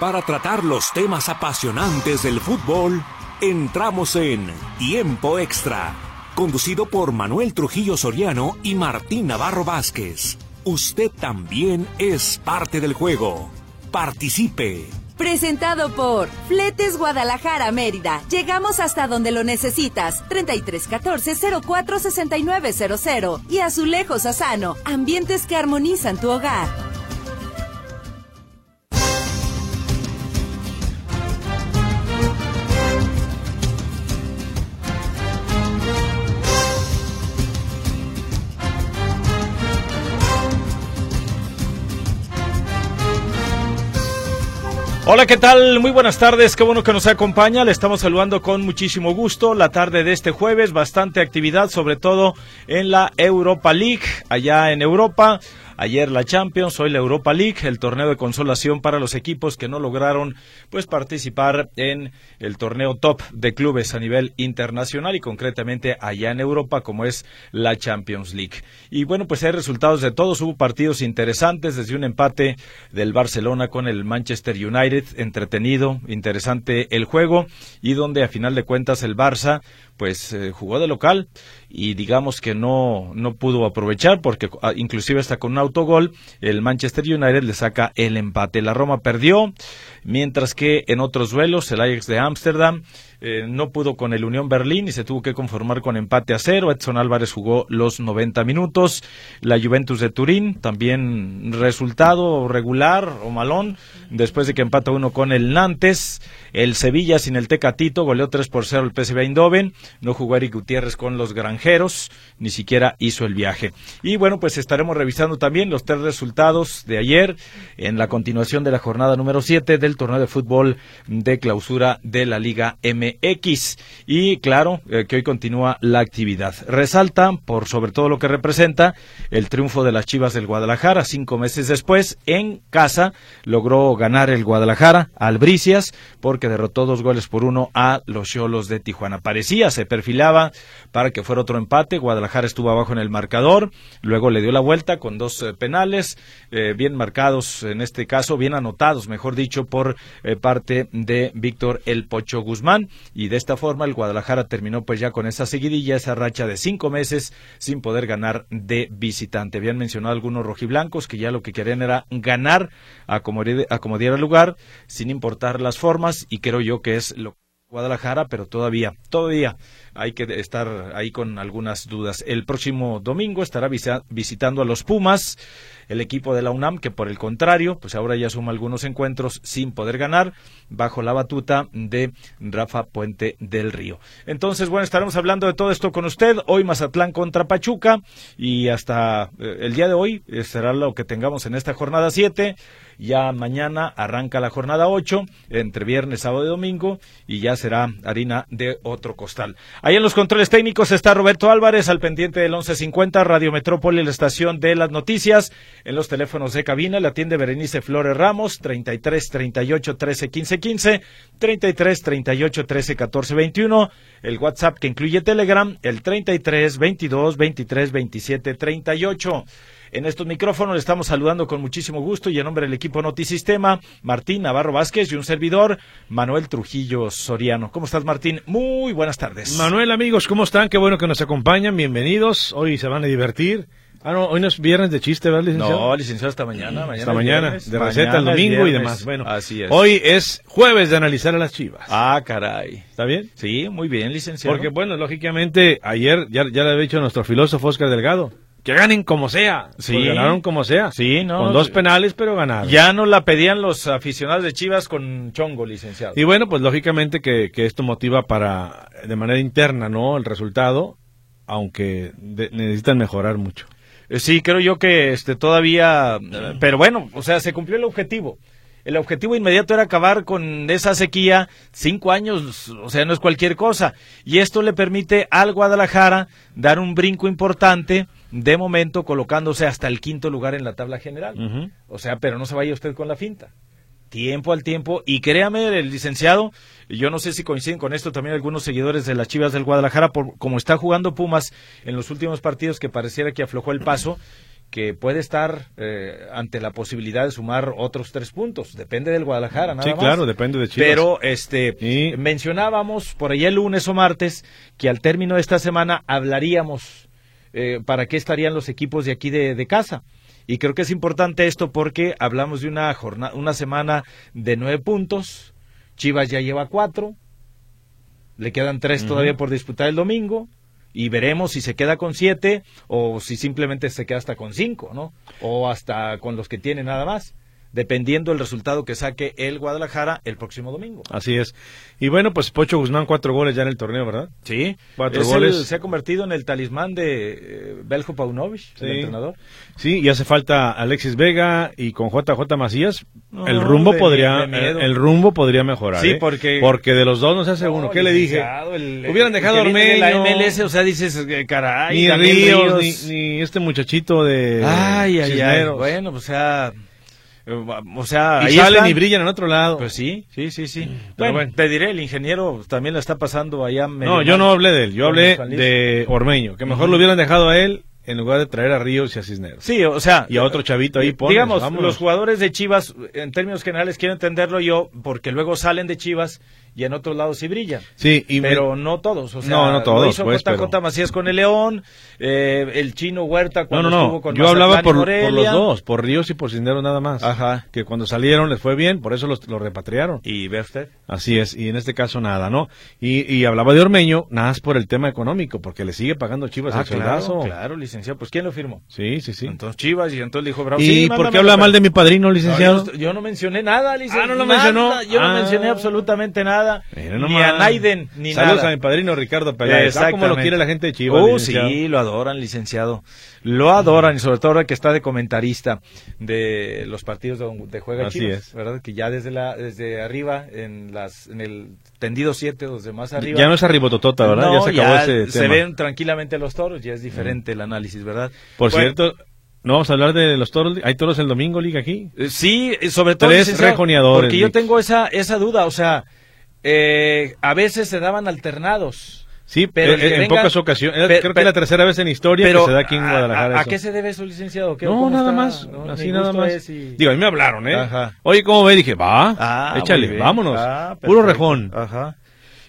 Para tratar los temas apasionantes del fútbol, entramos en Tiempo Extra, conducido por Manuel Trujillo Soriano y Martín Navarro Vázquez. Usted también es parte del juego. Participe. Presentado por Fletes Guadalajara Mérida. Llegamos hasta donde lo necesitas. 3314 04 6900 y Azulejos Asano. Ambientes que armonizan tu hogar. Hola, ¿qué tal? Muy buenas tardes, qué bueno que nos acompaña. Le estamos saludando con muchísimo gusto la tarde de este jueves, bastante actividad, sobre todo en la Europa League, allá en Europa. Ayer la Champions, hoy la Europa League, el torneo de consolación para los equipos que no lograron pues participar en el torneo top de clubes a nivel internacional y concretamente allá en Europa como es la Champions League. Y bueno, pues hay resultados de todos, hubo partidos interesantes desde un empate del Barcelona con el Manchester United, entretenido, interesante el juego y donde a final de cuentas el Barça pues eh, jugó de local y digamos que no, no pudo aprovechar porque ah, inclusive hasta con un autogol el Manchester United le saca el empate. La Roma perdió, mientras que en otros duelos el Ajax de Ámsterdam eh, no pudo con el Unión Berlín y se tuvo que conformar con empate a cero. Edson Álvarez jugó los 90 minutos. La Juventus de Turín también resultado regular o malón después de que empata uno con el Nantes. El Sevilla sin el Tecatito goleó 3 por 0 el PSV Eindhoven. No jugó Eric Gutiérrez con los granjeros, ni siquiera hizo el viaje. Y bueno, pues estaremos revisando también los tres resultados de ayer en la continuación de la jornada número 7 del torneo de fútbol de clausura de la Liga M X y claro eh, que hoy continúa la actividad. Resalta por sobre todo lo que representa el triunfo de las Chivas del Guadalajara cinco meses después en casa logró ganar el Guadalajara al Bricias porque derrotó dos goles por uno a los Cholos de Tijuana. Parecía, se perfilaba para que fuera otro empate. Guadalajara estuvo abajo en el marcador, luego le dio la vuelta con dos eh, penales eh, bien marcados en este caso, bien anotados, mejor dicho, por parte de Víctor El Pocho Guzmán y de esta forma el Guadalajara terminó pues ya con esa seguidilla, esa racha de cinco meses sin poder ganar de visitante. Habían mencionado algunos rojiblancos que ya lo que querían era ganar, acomodar, acomodar el lugar, sin importar las formas, y creo yo que es lo Guadalajara, pero todavía, todavía hay que estar ahí con algunas dudas. El próximo domingo estará visitando a los Pumas, el equipo de la UNAM, que por el contrario, pues ahora ya suma algunos encuentros sin poder ganar, bajo la batuta de Rafa Puente del Río. Entonces, bueno, estaremos hablando de todo esto con usted. Hoy Mazatlán contra Pachuca y hasta eh, el día de hoy eh, será lo que tengamos en esta jornada 7. Ya mañana arranca la jornada 8, entre viernes, sábado y domingo, y ya será harina de otro costal. Ahí en los controles técnicos está Roberto Álvarez, al pendiente del 1150, Radio Metrópoli, la estación de las noticias. En los teléfonos de cabina la atiende Berenice Flores Ramos, 33 38 13 15 15, 33 38 13 14 21. El WhatsApp que incluye Telegram, el 33 22 23 27 38. En estos micrófonos le estamos saludando con muchísimo gusto y en nombre del equipo Notisistema, Martín Navarro Vázquez y un servidor, Manuel Trujillo Soriano. ¿Cómo estás, Martín? Muy buenas tardes. Manuel, amigos, ¿cómo están? Qué bueno que nos acompañan. Bienvenidos. Hoy se van a divertir. Ah, no, hoy no es viernes de chiste, ¿verdad, licenciado? No, licenciado, hasta mañana. mañana hasta mañana, de receta el domingo y demás. Bueno, así es. Hoy es jueves de analizar a las chivas. Ah, caray. ¿Está bien? Sí, muy bien, licenciado. Porque, bueno, lógicamente, ayer ya, ya le había dicho nuestro filósofo Oscar Delgado, que ganen como sea. Sí. Pues ganaron como sea. Sí, ¿no? Con dos penales, pero ganaron. Ya no la pedían los aficionados de Chivas con chongo, licenciado. Y bueno, pues lógicamente que, que esto motiva para, de manera interna, ¿no? El resultado, aunque necesitan mejorar mucho. Eh, sí, creo yo que este todavía, pero bueno, o sea, se cumplió el objetivo. El objetivo inmediato era acabar con esa sequía, cinco años, o sea, no es cualquier cosa. Y esto le permite al Guadalajara dar un brinco importante de momento colocándose hasta el quinto lugar en la tabla general. O sea, pero no se vaya usted con la finta. Tiempo al tiempo. Y créame, el licenciado, yo no sé si coinciden con esto también algunos seguidores de las Chivas del Guadalajara, por como está jugando Pumas en los últimos partidos que pareciera que aflojó el paso que puede estar eh, ante la posibilidad de sumar otros tres puntos. Depende del Guadalajara, nada Sí, más. claro, depende de Chivas. Pero este Y- mencionábamos por allá el lunes o martes que al término de esta semana hablaríamos eh, para qué estarían los equipos de aquí de, de casa. Y creo que es importante esto porque hablamos de una jornada, una semana de nueve puntos. Chivas ya lleva cuatro. Le quedan tres todavía por disputar el domingo. Y veremos si se queda con siete o si simplemente se queda hasta con cinco, ¿no? O hasta con los que tiene nada más. Dependiendo del resultado que saque el Guadalajara el próximo domingo. Así es. Y bueno, pues Pocho Guzmán, cuatro goles ya en el torneo, ¿verdad? Sí, Cuatro Es goles. el- se ha convertido en el talismán de eh, Beljo Paunovic, Sí. el entrenador. Sí, y hace falta Alexis Vega y con JJ Macías. No, el rumbo de- podría de miedo. el, el rumbo podría mejorar. Sí, ¿eh? porque- porque de los dos no se hace uno. No, ¿Qué le dije? el- Hubieran el dejado de la Ormeño. MLS, o sea, dices, eh, caray, ni Ríos, Ríos. Ni, ni este muchachito de Ay, ay, ay. Bueno, pues, o sea, eh, o sea, y ahí salen están. y brillan en otro lado. Pues sí, sí, sí, sí. Pero Bueno, bueno. te diré, el ingeniero también la está pasando allá. no, yo mal. no hablé de él. Yo hablé de Ormeño. Que mejor lo hubieran dejado a él en lugar de traer a Ríos y a Cisneros. Sí, o sea. Y a otro chavito ahí, pones, Digamos, vámonos. los jugadores de Chivas, en términos generales, quiero entenderlo yo, porque luego salen de Chivas y en otros lados sí brillan. Sí, y me- pero no todos, o sea, No, no todos, lo hizo pues, JJ pero- Macías con el León, eh, el chino Huerta No, cuando no, no. estuvo con Yo hablaba Mazatlán por, por los dos, por Ríos y por Cisneros nada más. Ajá. Que cuando salieron les fue bien, por eso los, los repatriaron. Y ve usted. Así es, y en este caso nada, ¿no? Y, y hablaba de Ormeño, nada más por el tema económico, porque le sigue pagando Chivas Ah, el soldazo. claro, claro, licenciado. Pues ¿quién lo firmó? Sí, sí, sí. Entonces Chivas y entonces dijo Bravo. ¿Y sí, por qué habla mal de mi padrino, No, licenciado? yo, yo no mencioné nada, licenciado. Ah, ¿no lo Nada, mencionó? Yo no Ah. mencioné absolutamente nada. Ni a Naiden, ni Saludos nada. a mi padrino Ricardo Peláez. Ah, cómo lo quiere la gente de Chivas, Uh, licenciado. sí, lo adoran, licenciado. Lo adoran, y sobre todo ahora que está de comentarista de los partidos donde de juega Así Chivas, es. ¿verdad? Que ya desde la desde arriba, en las en el tendido 7, los demás arriba. Ya no es arribototota, ¿verdad? No, ya se acabó ese se tema. ven tranquilamente los toros, ya es diferente el análisis, ¿verdad? Por Bueno, cierto, no vamos a hablar de los toros. ¿Hay toros el domingo, Liga, aquí? Sí, sobre todo. Tres rejoneadores, Porque yo tengo esa, esa duda, o sea, eh, a veces se daban alternados. Sí, Pero eh, en pocas ocasiones. pe- Creo que es la tercera vez en historia Pero, que se da aquí en ¿a- Guadalajara. ¿A, a eso. qué se debe eso, licenciado? ¿Qué- No, nada está? más, No, así nada más. y- Digo, a mí me hablaron, ¿eh? Ajá. Oye, ¿cómo ve? Dije, va, Ah, échale, vámonos. Ah, Puro rejón. Ajá.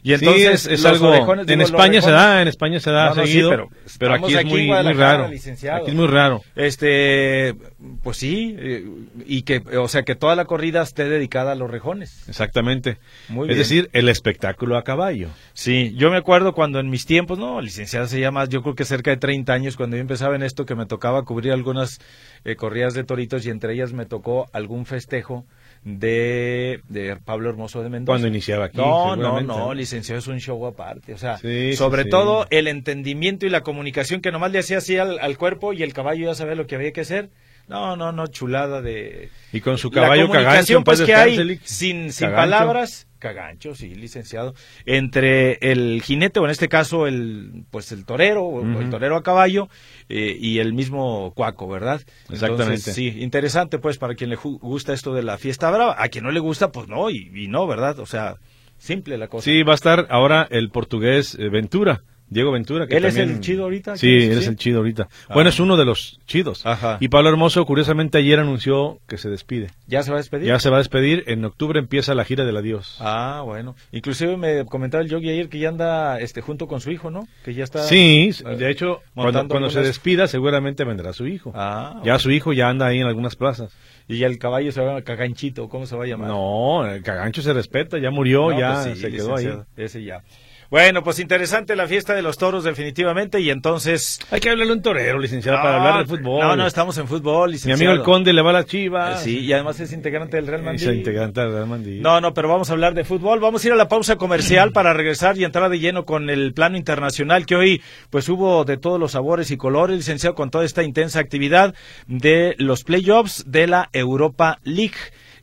Y Sí, entonces, es, algo. orejones, en digo, España se da, en España se da No, no, sí, seguido. pero pero, aquí es aquí muy, raro. licenciado. Aquí es muy raro. Este, pues sí, eh, y que, o sea, que toda la corrida esté dedicada a los rejones. Exactamente. Muy es bien. decir, el espectáculo a caballo. Sí, yo me acuerdo cuando en mis tiempos, no, licenciado se llama, yo creo que cerca de 30 años, cuando yo empezaba en esto, que me tocaba cubrir algunas eh, corridas de toritos y entre ellas me tocó algún festejo de, de Pablo Hermoso de Mendoza. Cuando iniciaba aquí, No, no, no, licenciado es un show aparte. O sea, Sí, sobre sí. todo el entendimiento y la comunicación que nomás le hacía así al, al cuerpo y el caballo ya sabía lo que había que hacer. No, no, no, chulada de... Y con su La caballo cagancho. comunicación pues que hay sin, sin Cagancho. palabras cagancho sí licenciado entre el jinete o en este caso el pues el torero o el torero a caballo eh, y el mismo cuaco verdad Exactamente. Entonces, sí interesante pues para quien le gusta esto de la fiesta brava. A quien no le gusta pues no y, y no verdad o sea simple la cosa. Sí, va a estar ahora el portugués eh, Ventura. Diego Ventura. Que ¿Él es el chido ahorita? Sí, él es el chido ahorita. Ah. Bueno, es uno de los chidos. Ajá. Y Pablo Hermoso, curiosamente, ayer anunció que se despide. ya se va a despedir Ya se va a despedir. En octubre empieza la gira del adiós. ah bueno inclusive me comentaba el yogi ayer que ya anda este junto con su hijo no que ya está sí, eh, de hecho, cuando, cuando se despida, seguramente vendrá su hijo. ah Ya su hijo ya anda ahí en algunas plazas. y el caballo se va a caganchito cómo se va a llamar No, el cagancho se respeta, ya murió, No, ya pues sí, se quedó ahí. Ese ya. Bueno, pues interesante la fiesta de los toros definitivamente y entonces... Hay que hablarle un torero, licenciado, para hablar de fútbol. No, no, estamos en fútbol, Mi licenciado. amigo el Conde le va a las Eh, chivas. Sí, y además es integrante del Real Madrid. se integrante del Real Madrid. No, no, pero vamos a hablar de fútbol. Vamos a ir a la pausa comercial para regresar y entrar de lleno con el plano internacional que hoy pues hubo de todos los sabores y colores, licenciado, con toda esta intensa actividad de los playoffs de la Europa League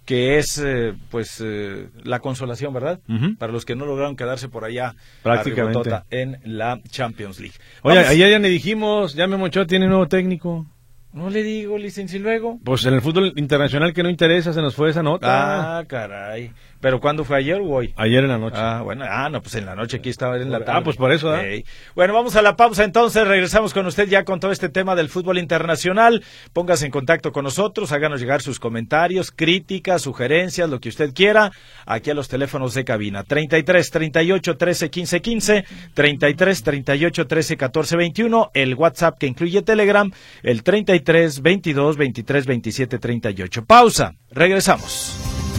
que es eh, pues eh, la consolación, ¿verdad? Para los que no lograron quedarse por allá Prácticamente. arribotota, en la Champions League. Oye, Vamos- ayer ya le dijimos, ya me mochó, tiene nuevo técnico. No le digo, licencia, y luego. Pues en el fútbol internacional que no interesa, se nos fue esa nota. Ah, caray. ¿Pero cuándo fue ayer o hoy? Ayer en la noche. Ah, bueno, ah, no, pues en la noche aquí estaba en la tarde. Ah, pues por eso, ¿eh? Bueno, vamos a la pausa entonces, regresamos con usted ya con todo este tema del fútbol internacional. Póngase en contacto con nosotros, háganos llegar sus comentarios, críticas, sugerencias, lo que usted quiera, aquí a los teléfonos de cabina. 33 38 13 15 15, 33 38 13 14 21, el WhatsApp que incluye Telegram, el 33 22 23 27 38. Pausa, regresamos.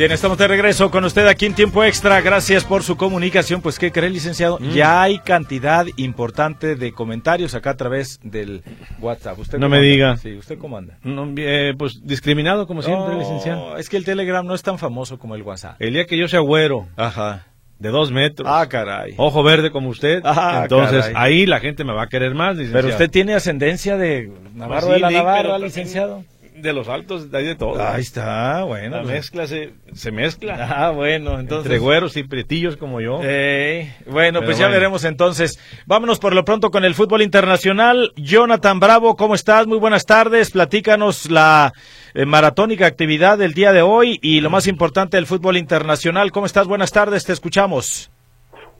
Bien, estamos de regreso con usted aquí en tiempo extra. Gracias por su comunicación. Pues, ¿qué cree, licenciado? Mm. Ya hay cantidad importante de comentarios acá a través del WhatsApp. ¿Usted no me diga. Sí, ¿usted cómo anda? Eh, pues discriminado, como siempre, licenciado. Es que el Telegram no es tan famoso como el WhatsApp. El día que yo sea güero. Ajá de dos metros. Ah, caray. Ojo verde como usted. Ah, Entonces, ahí la gente me va a querer más, licenciado. Pero usted tiene ascendencia de Navarro pues de la Navarra, licenciado de los altos, hay de todo. Ahí está, bueno. La pues. mezcla se, se, mezcla. Ah, bueno, entonces. Entre güeros y pretillos como yo. Eh, bueno, pues ya veremos entonces. Vámonos por lo pronto con el fútbol internacional. Jonathan Bravo, ¿cómo estás? Muy buenas tardes. Platícanos la eh, maratónica actividad del día de hoy y lo más importante del fútbol internacional. ¿Cómo estás? Buenas tardes, te escuchamos.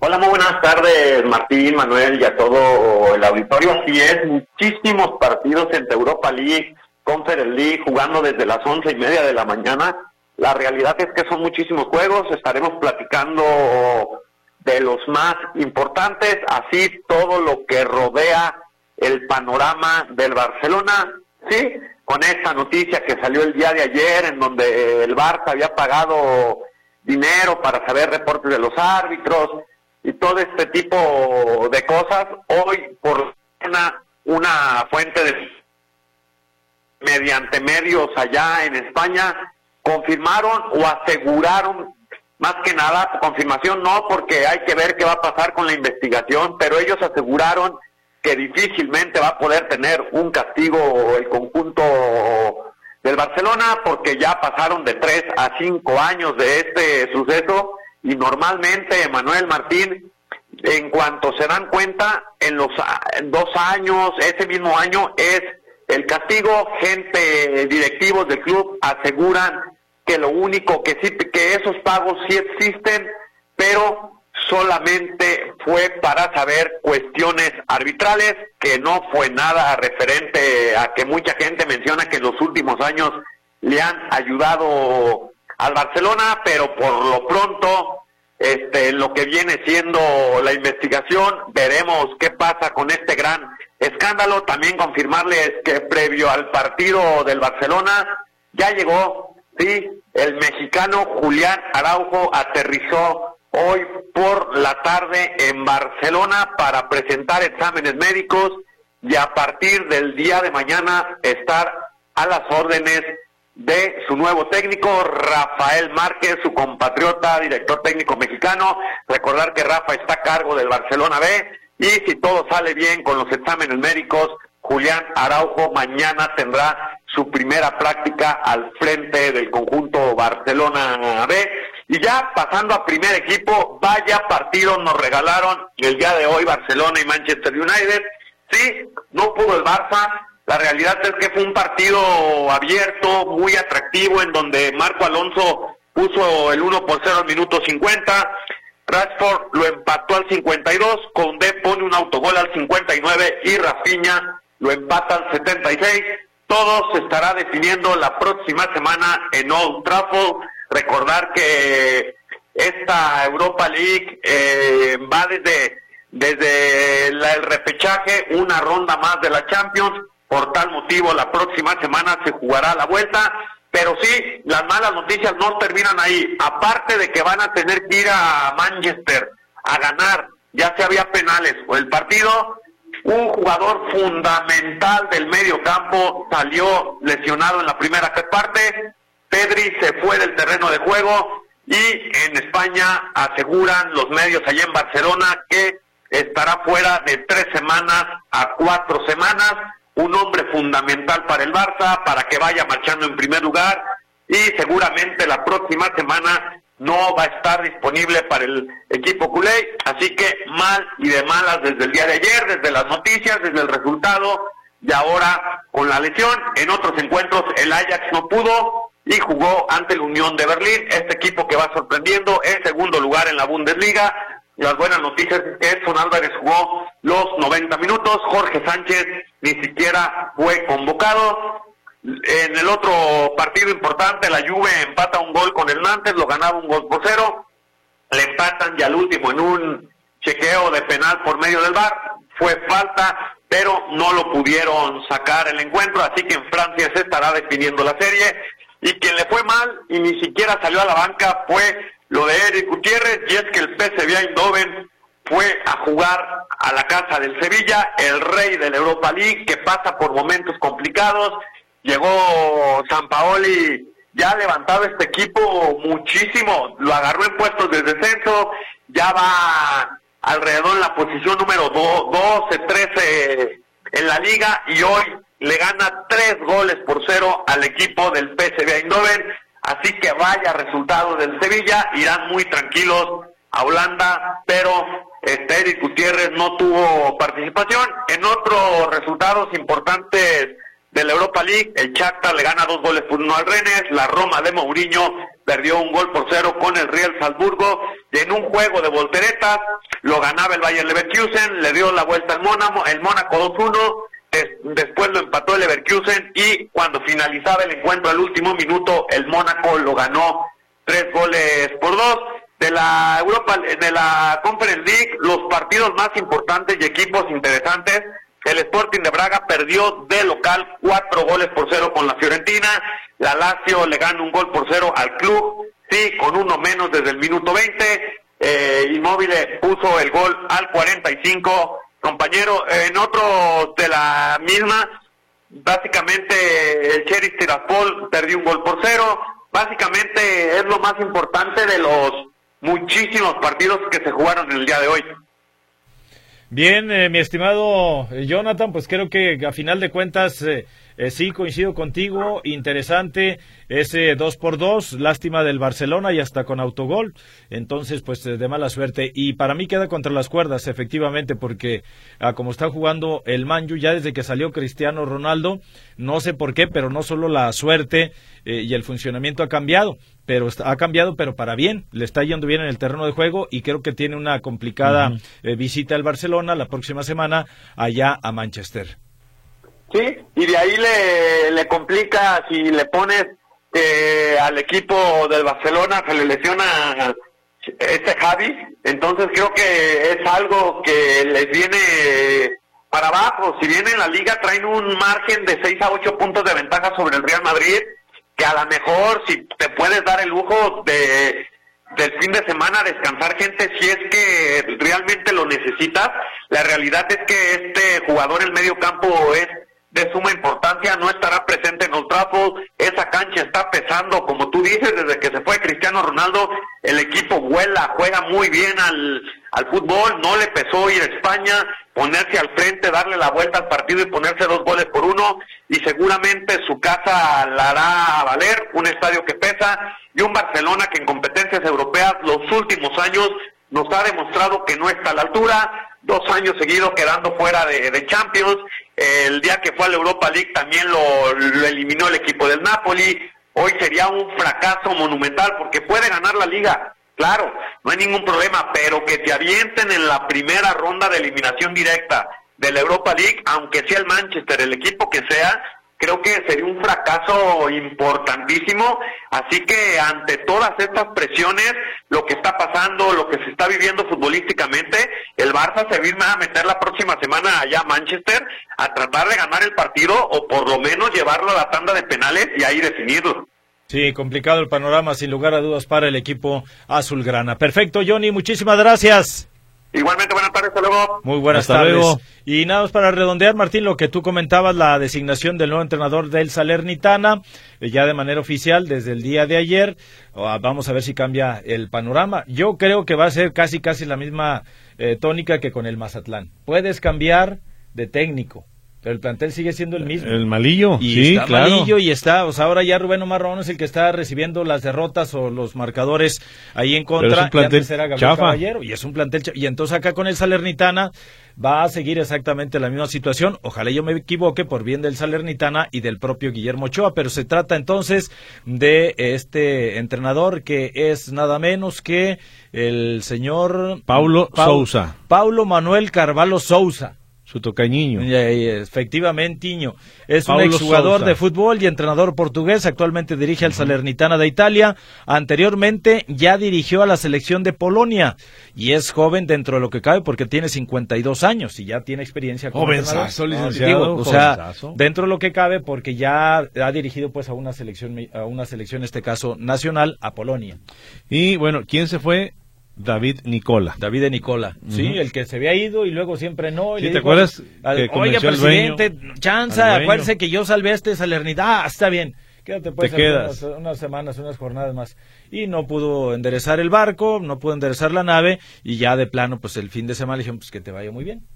Hola, muy buenas tardes, Martín, Manuel y a todo el auditorio. Así es, muchísimos partidos entre Europa League, Conference League jugando desde las once y media de la mañana. La realidad es que son muchísimos juegos, estaremos platicando de los más importantes, así todo lo que rodea el panorama del Barcelona, sí, con esa noticia que salió el día de ayer en donde el Barça había pagado dinero para saber reportes de los árbitros y todo este tipo de cosas. Hoy por una, una fuente de mediante medios allá en España, confirmaron o aseguraron, más que nada, confirmación no, porque hay que ver qué va a pasar con la investigación, pero ellos aseguraron que difícilmente va a poder tener un castigo el conjunto del Barcelona, porque ya pasaron de tres a cinco años de este suceso y normalmente, Manuel Martín, en cuanto se dan cuenta, en los dos años, ese mismo año, es el castigo, gente, directivos del club aseguran que lo único que sí, que esos pagos sí existen, pero solamente fue para saber cuestiones arbitrales, que no fue nada referente a que mucha gente menciona que en los últimos años le han ayudado al Barcelona, pero por lo pronto, este, lo que viene siendo la investigación, veremos qué pasa con este gran Escándalo. También confirmarles que previo al partido del Barcelona ya llegó, sí, el mexicano Julián Araujo aterrizó hoy por la tarde en Barcelona para presentar exámenes médicos y a partir del día de mañana estar a las órdenes de su nuevo técnico, Rafael Márquez, su compatriota, director técnico mexicano. Recordar que Rafa está a cargo del Barcelona B y si todo sale bien con los exámenes médicos, Julián Araujo mañana tendrá su primera práctica al frente del conjunto Barcelona B. Y ya pasando a primer equipo, vaya partido nos regalaron el día de hoy Barcelona y Manchester United. Sí, no pudo el Barça. La realidad es que fue un partido abierto, muy atractivo, en donde Marco Alonso puso el 1 por 0 al minuto 50. Rashford lo empató al 52, Condé pone un autogol al 59 y Rafinha lo empata al 76. Todo se estará definiendo la próxima semana en Old Trafford. Recordar que esta Europa League eh, va desde, desde el repechaje, una ronda más de la Champions. Por tal motivo, la próxima semana se jugará la vuelta pero sí, las malas noticias no terminan ahí. Aparte de que van a tener que ir a Manchester a ganar, ya se había penales o el partido, un jugador fundamental del medio campo salió lesionado en la primera parte. Pedri se fue del terreno de juego y en España aseguran los medios allá en Barcelona que estará fuera de tres semanas a cuatro semanas, un hombre fundamental para el Barça, para que vaya marchando en primer lugar y seguramente la próxima semana no va a estar disponible para el equipo culé, así que mal y de malas desde el día de ayer, desde las noticias, desde el resultado y ahora con la lesión. En otros encuentros el Ajax no pudo y jugó ante la Unión de Berlín, este equipo que va sorprendiendo en segundo lugar en la Bundesliga. Las buenas noticias es que Edson Álvarez jugó los 90 minutos, Jorge Sánchez ni siquiera fue convocado. En el otro partido importante, la Juve empata un gol con el Nantes, lo ganaba un gol por cero. Le empatan ya al último en un chequeo de penal por medio del bar. Fue falta, pero no lo pudieron sacar el encuentro, así que en Francia se estará definiendo la serie. Y quien le fue mal y ni siquiera salió a la banca fue lo de Eric Gutiérrez, y es que el PSV Eindhoven fue a jugar a la casa del Sevilla, el rey de la Europa League, que pasa por momentos complicados, llegó San Paoli ya ha levantado este equipo muchísimo, lo agarró en puestos de descenso, ya va alrededor en la posición número 12, 13 en la liga y hoy le gana tres goles por cero al equipo del PSV Eindhoven, así que vaya resultado del Sevilla, irán muy tranquilos a Holanda, pero este Eric Gutiérrez no tuvo participación. En otros resultados importantes de la Europa League, el Shakhtar le gana dos goles por uno al Rennes, la Roma de Mourinho perdió un gol por cero con el Real Salzburgo, y en un juego de volteretas lo ganaba el Bayern Leverkusen, le dio la vuelta al Mónaco, el Mónaco 2-1, después lo empató el Leverkusen y cuando finalizaba el encuentro al último minuto, el Mónaco lo ganó tres goles por dos. De la Europa, de la Conference League, los partidos más importantes y equipos interesantes el Sporting de Braga perdió de local cuatro goles por cero con la Fiorentina. La Lazio le gana un gol por cero al club, sí, con uno menos desde el minuto 20. Eh, Inmóvil puso el gol al 45. Compañero, en otro de la misma, básicamente el Cherry Tiraspol perdió un gol por cero. Básicamente es lo más importante de los muchísimos partidos que se jugaron el día de hoy. Bien, eh, mi estimado eh, Jonathan, pues creo que a final de cuentas eh, sí coincido contigo, interesante ese 2 por 2 lástima del Barcelona y hasta con autogol, entonces pues de mala suerte. Y para mí queda contra las cuerdas efectivamente porque ah, como está jugando el Manju ya desde que salió Cristiano Ronaldo, no sé por qué, pero no solo la suerte y el funcionamiento ha cambiado, pero ha cambiado, pero para bien. Le está yendo bien en el terreno de juego y creo que tiene una complicada eh, visita al Barcelona la próxima semana allá a Manchester. Sí, y de ahí le, le complica si le pones eh, al equipo del Barcelona, se le lesiona este Javi, entonces creo que es algo que les viene para abajo. Si bien en la liga traen un margen de 6 a 8 puntos de ventaja sobre el Real Madrid, que a lo mejor si te puedes dar el lujo de del fin de semana descansar gente si es que realmente lo necesitas. La realidad es que este jugador en medio campo es de suma importancia, no estará presente en Old Trafford, esa cancha está pesando, como tú dices, desde que se fue Cristiano Ronaldo, el equipo vuela, juega muy bien al, al fútbol, no le pesó ir a España, ponerse al frente, darle la vuelta al partido y ponerse dos goles por uno, y seguramente su casa la hará valer, un estadio que pesa, y un Barcelona que en competencias europeas los últimos años nos ha demostrado que no está a la altura, dos años seguidos quedando fuera de, Champions, el día que fue a la Europa League también lo, eliminó el equipo del Napoli. Hoy sería un fracaso monumental porque puede ganar la liga, claro, no hay ningún problema, pero que te avienten en la primera ronda de eliminación directa de la Europa League, aunque sea el Manchester, el equipo que sea, creo que sería un fracaso importantísimo. Así que ante todas estas presiones, lo que está pasando, lo que se está viviendo futbolísticamente, el Barça se va a meter la próxima semana allá a Manchester a tratar de ganar el partido o por lo menos llevarlo a la tanda de penales y ahí definirlo. Sí, complicado el panorama, sin lugar a dudas, para el equipo azulgrana. Perfecto, Johnny, muchísimas gracias. Igualmente, buenas tardes, hasta luego. Muy buenas Hasta tardes. luego. Y nada más para redondear, Martín, lo que tú comentabas, la designación del nuevo entrenador del Salernitana, eh, ya de manera oficial desde el día de ayer. Ah, Vamos a ver si cambia el panorama. Yo creo que va a ser casi, casi la misma eh, tónica que con el Mazatlán. Puedes cambiar de técnico, pero el plantel sigue siendo el mismo. El malillo, Y sí, está claro. malillo y está, o sea, ahora ya Rubén Omar Román es el que está recibiendo las derrotas o los marcadores ahí en Pero es contra. un plantel y antes era Gabriel chafa. Caballero y es un plantel y entonces acá con el Salernitana va a seguir exactamente la misma situación. Ojalá yo me equivoque por bien del Salernitana y del propio Guillermo Ochoa, pero se trata entonces de este entrenador que es nada menos que el señor Paulo Sousa. Paulo Manuel Carvalho Sousa. Su tocañiño. Efectivamente. Es un exjugador Sousa. de fútbol y entrenador portugués. Actualmente dirige al Salernitana de Italia. Anteriormente ya dirigió a la selección de Polonia. Y es joven dentro de lo que cabe porque tiene 52 años y ya tiene experiencia como Jovenzazo, entrenador. licenciado, o sea, jovenzazo. dentro de lo que cabe porque ya ha dirigido pues a una selección, a una selección en este caso nacional, a Polonia. Y bueno, ¿quién se fue? David Nicola. David de Nicola, sí, el que se había ido y luego siempre no. y Sí, le ¿te dijo acuerdas al- que Oiga, presidente, dueño? chanza, acuérdese que yo salvé a este Salernitana. Ah, está bien, quédate pues Te aquí quedas. Unas, unas semanas, unas jornadas más. Y no pudo enderezar el barco, no pudo enderezar la nave y ya de plano, pues el fin de semana le dijeron, pues que te vaya muy bien.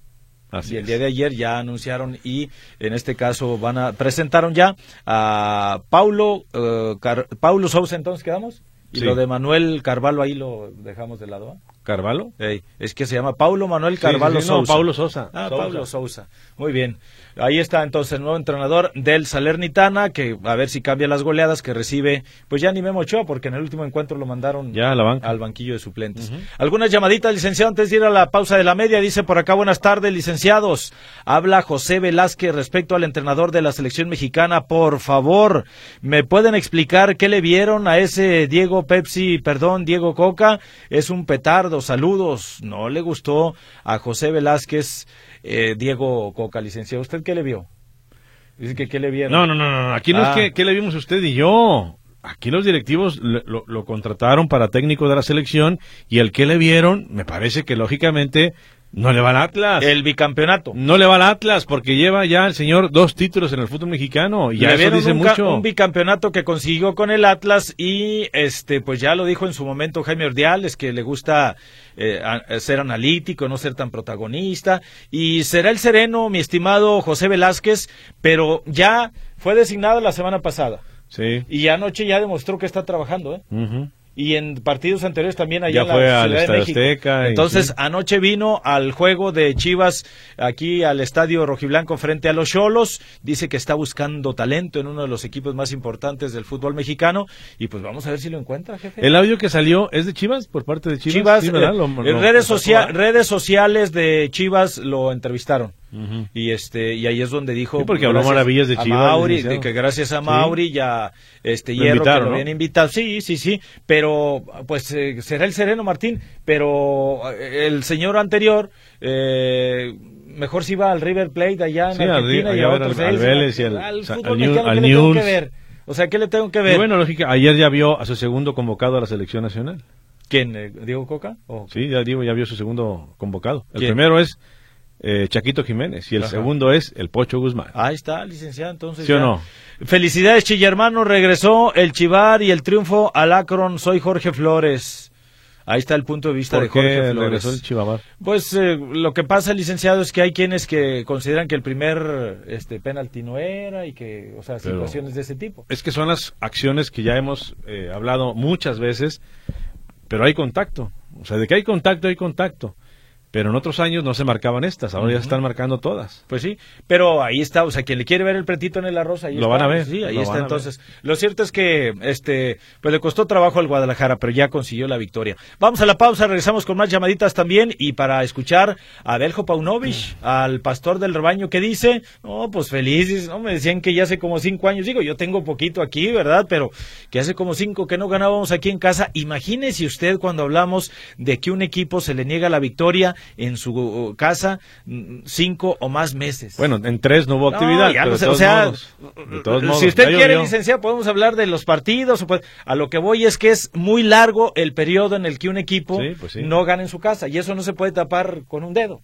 Así y el es. día de ayer ya anunciaron y en este caso van a presentaron ya a Paulo eh, Car- Paulo Sousa entonces quedamos y Sí. lo de Manuel Carvalho ahí lo dejamos de lado. ¿Carvalho? Ey, es que se llama Paulo Manuel Carvalho sí, sí, no, Sousa. Paulo Sosa. Ah, Sousa. Paulo Sousa. Muy bien. Ahí está entonces el nuevo entrenador del Salernitana, que a ver si cambia las goleadas que recibe, pues ya ni Memo Ochoa, porque en el último encuentro lo mandaron Ya a la banca. al banquillo de suplentes. Algunas llamaditas, licenciado, antes de ir a la pausa de la media, dice por acá, buenas tardes, licenciados. Habla José Velázquez respecto al entrenador de la selección mexicana. Por favor, ¿me pueden explicar qué le vieron a ese Diego Pepsi, perdón, Diego Coca? Es un petardo, saludos. No le gustó a José Velázquez, eh, Diego Coca, licenciado. ¿Usted qué le vio? Dice que qué le vieron. No, no, no, no. Aquí no Ah. es que, que le vimos usted y yo. Aquí los directivos lo, lo- lo contrataron para técnico de la selección y el que le vieron, me parece que lógicamente no le va al Atlas. El bicampeonato. No le va al Atlas porque lleva ya el señor dos títulos en el fútbol mexicano y ya Le eso dice un, mucho. un bicampeonato que consiguió con el Atlas y este pues ya lo dijo en su momento Jaime Ordiales que le gusta eh, a- ser analítico, no ser tan protagonista y será el sereno mi estimado José Velázquez, pero ya fue designado la semana pasada Sí. y anoche ya demostró que está trabajando, ¿eh? Y en partidos anteriores también allá Ya en la fue al Ciudad de México. Azteca Entonces, sí. anoche vino al juego de Chivas aquí al Estadio Rojiblanco frente a los Cholos. Dice que está buscando talento en uno de los equipos más importantes del fútbol mexicano y pues vamos a ver si lo encuentra, jefe. El audio que salió es de Chivas por parte de Chivas. Chivas, eh, Lo- en lo- redes, redes sociales de Chivas lo entrevistaron. Y este y ahí es donde dijo Sí, porque habló maravillas de Chivas, Mauri, de que gracias a Sí. Mauri ya este Lo Hierro que lo ¿no? habían invitado. Sí, sí, sí, pero pues eh, será el sereno Martín, pero eh, el señor anterior eh, mejor si iba al River Plate allá en Sí, al Argentina Ri- y a otros al- al Vélez y al- al al fútbol mexicano, al ¿qué le tengo que News. ver? O sea, ¿qué le tengo que Y ver? bueno, lógica, ayer ya vio a su segundo convocado a la selección nacional. ¿Quién? eh, ¿Diego Coca? ¿O Sí, ya digo, ya vio su segundo convocado. El ¿Quién? primero es eh, Chaquito Jiménez y el Ajá. segundo es el Pocho Guzmán. Ahí está, licenciado, entonces. ¿Sí o ya. no? Felicidades, Chillermano. Regresó el Chivar y el triunfo al Akron. Soy Jorge Flores. Ahí está el punto de vista ¿Por de Jorge qué Flores. regresó el Chivamar? Pues eh, lo que pasa, licenciado, es que hay quienes que consideran que el primer este penalti no era y que, o sea, Pero- situaciones de ese tipo. Es que son las acciones que ya hemos eh, hablado muchas veces, pero hay contacto. O sea, de que hay contacto, hay contacto. Pero en otros años no se marcaban estas, ahora ya se están marcando todas. Pues sí, pero ahí está, o sea, quien le quiere ver el pretito en el arroz, ahí Lo está. van a ver, Sí, ahí está. Entonces, lo cierto es que, este, pues le costó trabajo al Guadalajara, pero ya consiguió la victoria. Vamos a la pausa, regresamos con más llamaditas también y para escuchar a Beljo Paunovic, al pastor del rebaño, que dice, no, pues felices, no, me decían que ya hace como cinco años, digo, yo tengo poquito aquí, ¿verdad? Pero que hace como cinco que no ganábamos aquí en casa. Imagínese usted cuando hablamos de que un equipo se le niega la victoria en su casa mm, cinco o más meses. Bueno, en tres no hubo actividad. o sea, si usted quiere, licenciado, podemos hablar de los partidos. a lo que voy es que es muy largo el periodo en el que un equipo pues no gana en su casa y eso no se puede tapar con un dedo.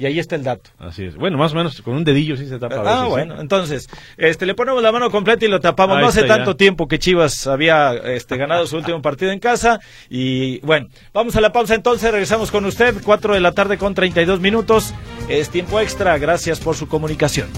Y ahí está el dato. Así es. Bueno, más o menos con un dedillo sí se tapa. ah, bueno. Entonces, este, le ponemos la mano completa y lo tapamos. no hace tanto tiempo que Chivas había este, ganado su último partido en casa. Y bueno, vamos a la pausa entonces. Regresamos con usted. Cuatro de la tarde con 32 minutos. Es tiempo extra. Gracias por su comunicación.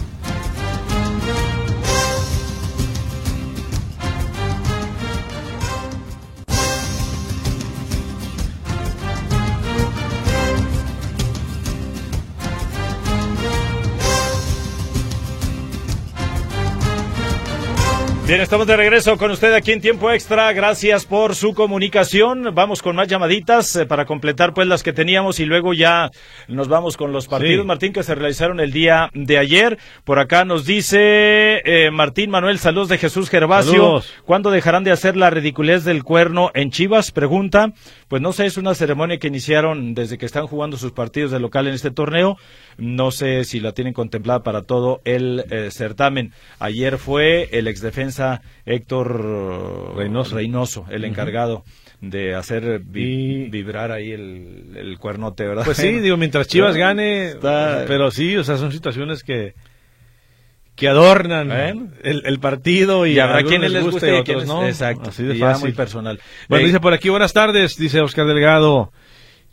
Bien, estamos de regreso con usted aquí en tiempo extra. Gracias por su comunicación. Vamos con más llamaditas eh, para completar pues las que teníamos y luego ya nos vamos con los partidos, Martín, que se realizaron el día de ayer. Por acá nos dice eh, Martín Manuel, saludos de Jesús Gervasio. ¿Cuándo dejarán de hacer la ridiculez del cuerno en Chivas? Pregunta. Pues no sé, es una ceremonia que iniciaron desde que están jugando sus partidos de local en este torneo. No sé si la tienen contemplada para todo el eh, certamen. Ayer fue el exdefensa Héctor Reynoso, el encargado de hacer vibrar ahí el, cuernote, ¿verdad? Pues sí, digo, mientras Chivas gane, pero sí, o sea, son situaciones que que adornan el, partido y, habrá quienes les guste y otros no. Exacto, así de fácil. muy personal. Bueno, dice por aquí, buenas tardes, dice Oscar Delgado.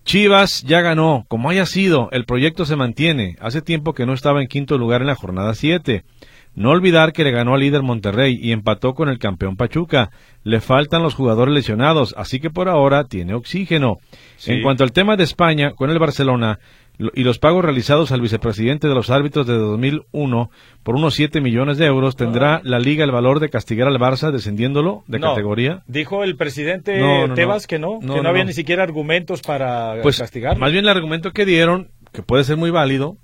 Chivas ya ganó, como haya sido, el proyecto se mantiene. Hace tiempo que no estaba en quinto lugar en la jornada 7. No olvidar que le ganó al líder Monterrey y empató con el campeón Pachuca. Le faltan los jugadores lesionados, así que por ahora tiene oxígeno. En cuanto al tema de España, con el Barcelona y los pagos realizados al vicepresidente de los árbitros de 2001 por unos 7 millones de euros, ¿tendrá ah. la liga el valor de castigar al Barça descendiéndolo de categoría? Dijo el presidente Tebas que no, que no, había ni siquiera argumentos para pues, castigar. Más bien el argumento que dieron, que puede ser muy válido,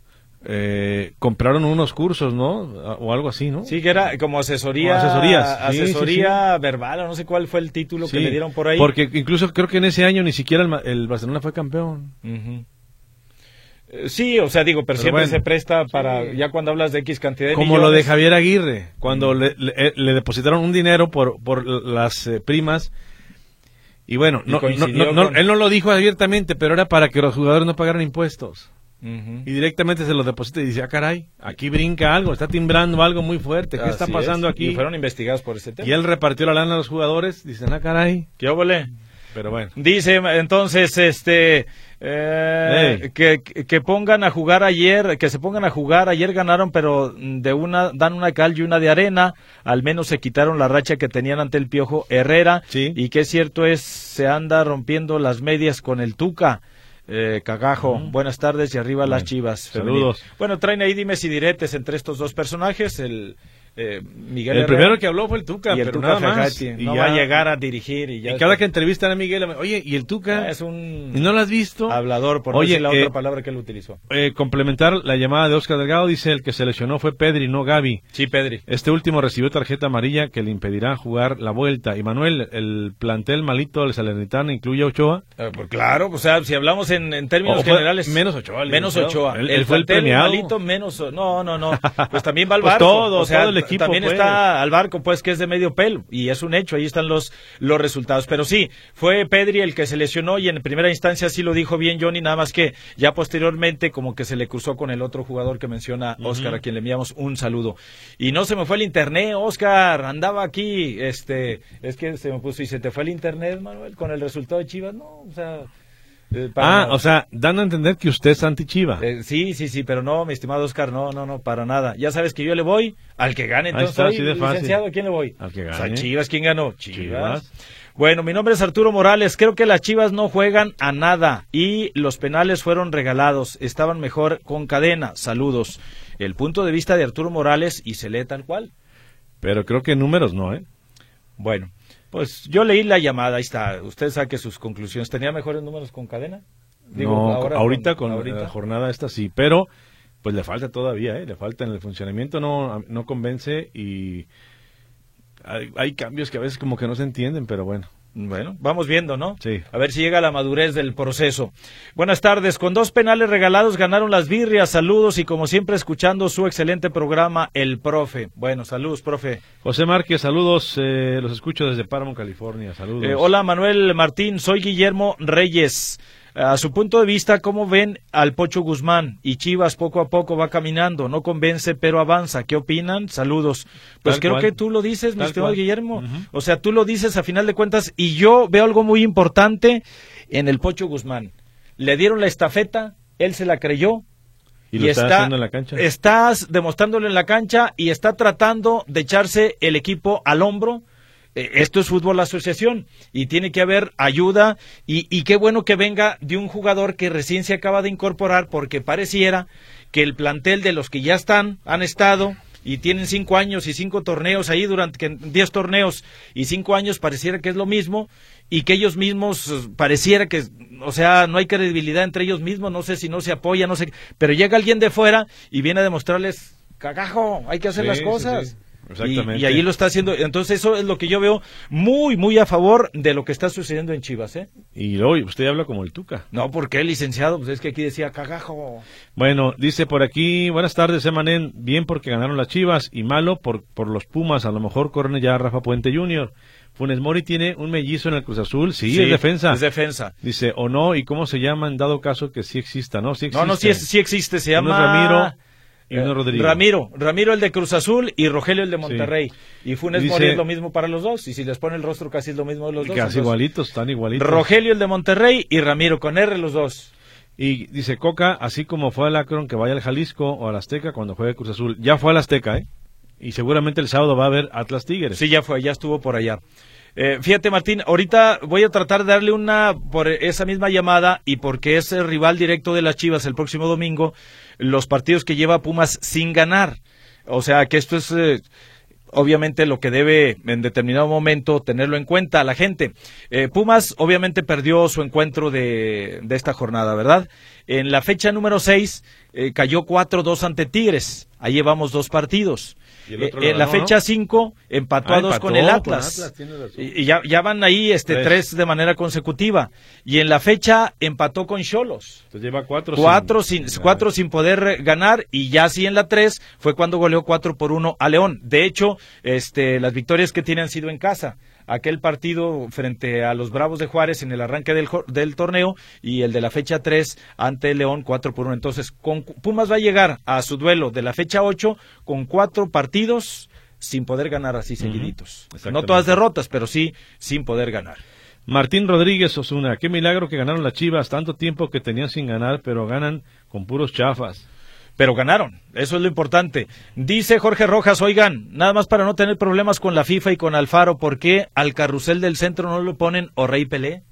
eh, compraron unos cursos, ¿no? O algo así, ¿no? Sí, que era como asesoría. asesorías. asesoría verbal, o no sé cuál fue el título que le dieron por ahí. Porque incluso creo que en ese año ni siquiera el, Barcelona fue campeón. Eh, sí, o sea, digo, pero, siempre se presta para, ya cuando hablas de X cantidad de Como lo de Javier Aguirre, cuando le, le, depositaron un dinero por, por las eh, primas. Y bueno, no, él no lo dijo abiertamente, pero era para que los jugadores no pagaran impuestos. Y directamente se lo deposita y dice, ah, caray, aquí brinca algo, está timbrando algo muy fuerte, ¿qué está pasando aquí? Y fueron investigados por ese tema. Y él repartió la lana a los jugadores, dicen, ah, caray. ¿Qué óvole? Pero bueno. Dice entonces, este, eh, que, que, pongan a jugar ayer, que se pongan a jugar, ayer ganaron, pero de una, dan una cal y una de arena, al menos se quitaron la racha que tenían ante el Piojo Herrera, y que cierto es, se anda rompiendo las medias con el Tuca. Eh, Cagajo, buenas tardes y arriba las chivas. Saludos. Bueno, traen ahí dimes y diretes entre estos dos personajes. El, eh, Miguel el primero que habló fue el Tuca, pero nada más. Y no va a llegar a dirigir. Y, ya cada que entrevistan a Miguel, oye, ¿y el Tuca? Es un. ¿Y no lo has visto? Hablador, por oye, la otra eh, palabra que él utilizó. Eh, complementar la llamada de Oscar Delgado, dice el que se lesionó fue Pedri, no Gaby. Sí, Pedri. Este último recibió tarjeta amarilla que le impedirá jugar la vuelta. Y Manuel, el plantel malito del Salernitana incluye a Ochoa. pues claro, o sea, si hablamos en, términos generales. Menos Ochoa. Menos Ochoa. Él, fue el premiado. malito, menos. No, no, no. Pues también va al pues barco. todo, o sea, todo el equipo. También está al barco, pues que es de medio pelo, y es un hecho, ahí están los, los resultados. Pero sí, fue Pedri el que se lesionó y en primera instancia sí lo dijo bien Johnny, nada más que ya posteriormente como que se le cruzó con el otro jugador que menciona Oscar, a quien le enviamos un saludo. Y no se me fue el internet, Oscar, andaba aquí, este, es que se me puso, y se te fue el internet, Manuel, con el resultado de Chivas, no, o sea... Eh, ah, o sea, dando a entender que usted es anti-Chiva. Eh, sí, sí, sí, pero no, mi estimado Oscar, no, no, no, para nada. Ya sabes que yo le voy al que gane, entonces, Ahí licenciado, ¿a quién le voy? Al que gane. Chivas, ¿quién ganó? Chivas. Bueno, mi nombre es Arturo Morales. Creo que las Chivas no juegan a nada y los penales fueron regalados. Estaban mejor con cadena. Saludos. El punto de vista de Arturo Morales y se lee tal cual. Pero creo que números no, ¿eh? Bueno, pues yo leí la llamada, ahí está. Usted saque sus conclusiones. ¿Tenía mejores números con cadena? Digo, ahorita con, la jornada esta sí, pero pues le falta todavía, ¿eh? le falta en el funcionamiento, no, no convence y hay, cambios que a veces como que no se entienden, pero bueno. Bueno, vamos viendo, ¿no? Sí. A ver si llega la madurez del proceso. Buenas tardes. Con dos penales regalados ganaron las birrias. Saludos y como siempre escuchando su excelente programa, El Profe. Bueno, saludos, profe. José Márquez, saludos. eh, los escucho desde Paramount, California. Saludos. Eh, hola, Manuel Martín. Soy Guillermo Reyes. A su punto de vista, ¿cómo ven al Pocho Guzmán? Y Chivas poco a poco va caminando, no convence, pero avanza. ¿Qué opinan? Saludos. Pues Tal creo cual. que tú lo dices, mi estimado. Guillermo. O sea, tú lo dices a final de cuentas y yo veo algo muy importante en el Pocho Guzmán. Le dieron la estafeta, él se la creyó. y lo está, haciendo en la cancha. Estás demostrándolo en la cancha y está tratando de echarse el equipo al hombro. Eh, Esto es fútbol asociación y tiene que haber ayuda y, y qué bueno que venga de un jugador que recién se acaba de incorporar porque pareciera que el plantel de los que ya están, han estado y tienen cinco años y cinco torneos ahí durante diez torneos y cinco años pareciera que es lo mismo y que ellos mismos pareciera que, o sea, no hay credibilidad entre ellos mismos, no sé si no se apoya, no sé, pero llega alguien de fuera y viene a demostrarles, cagajo, hay que hacer Sí, las sí, cosas. sí. Exactamente. Y, y ahí lo está haciendo. Entonces, eso es lo que yo veo muy, muy a favor de lo que está sucediendo en Chivas, ¿eh? Y luego usted habla como el Tuca. No, porque licenciado, pues es que aquí decía cagajo. Bueno, dice por aquí, buenas tardes, Emanen, bien porque ganaron las Chivas y malo por, por los Pumas, a lo mejor corren ya a Rafa Puente Jr. Funes Mori tiene un mellizo en el Cruz Azul, sí, es defensa. Es defensa. Dice, o no, y cómo se llama en dado caso que sí exista, ¿no? Sí existe. No, no, sí, es- sí existe, se llama... Ramiro y uno Eh, Rodrigo. Ramiro, Ramiro el de Cruz Azul y Rogelio el de Monterrey. Y Funes Dice- Mori es lo mismo para los dos. Y si les pone el rostro casi es lo mismo de los dos. Casi igualitos, están igualitos. Rogelio el de Monterrey y Ramiro con R los dos. Y dice Coca, así como fue al Akron, que vaya al Jalisco o al Azteca cuando juegue Cruz Azul. Ya fue al Azteca, ¿eh? Y seguramente el sábado va a haber Atlas Tigres. Sí, ya fue, ya estuvo por allá. Eh, fíjate, Martín, ahorita voy a tratar de darle una por esa misma llamada y porque es el rival directo de las Chivas el próximo domingo, los partidos que lleva Pumas sin ganar. O sea, que esto es eh, obviamente lo que debe en determinado momento tenerlo en cuenta la gente. Eh, Pumas obviamente perdió su encuentro de, de esta jornada, ¿verdad? En la fecha número 6 cayó 4-2 ante Tigres. Ahí llevamos dos partidos. Otro Eh, en la fecha 5 empató Ah, a dos empató con el con Atlas. Atlas, tienes razón. y y ya, ya van ahí este, Tres. tres. de manera consecutiva. Y en la fecha empató con Cholos. Entonces lleva cuatro. Cuatro sin, cuatro sin poder eh, ganar y ya sí en la tres fue cuando goleó cuatro por uno a León. De hecho, este, las victorias que tiene han sido en casa. Aquel partido frente a los Bravos de Juárez en el arranque del, torneo y el de la fecha 3 ante León 4 por 1. Entonces, con, Pumas va a llegar a su duelo de la fecha 8 con cuatro partidos sin poder ganar así seguiditos. No todas derrotas, pero sí sin poder ganar. Martín Rodríguez Osuna, qué milagro que ganaron las Chivas, tanto tiempo que tenían sin ganar, pero ganan con puros chafas. Pero ganaron. Eso es lo importante. Dice Jorge Rojas, oigan, nada más para no tener problemas con la FIFA y con Alfaro, ¿por qué al carrusel del centro no le ponen o Rey Pelé?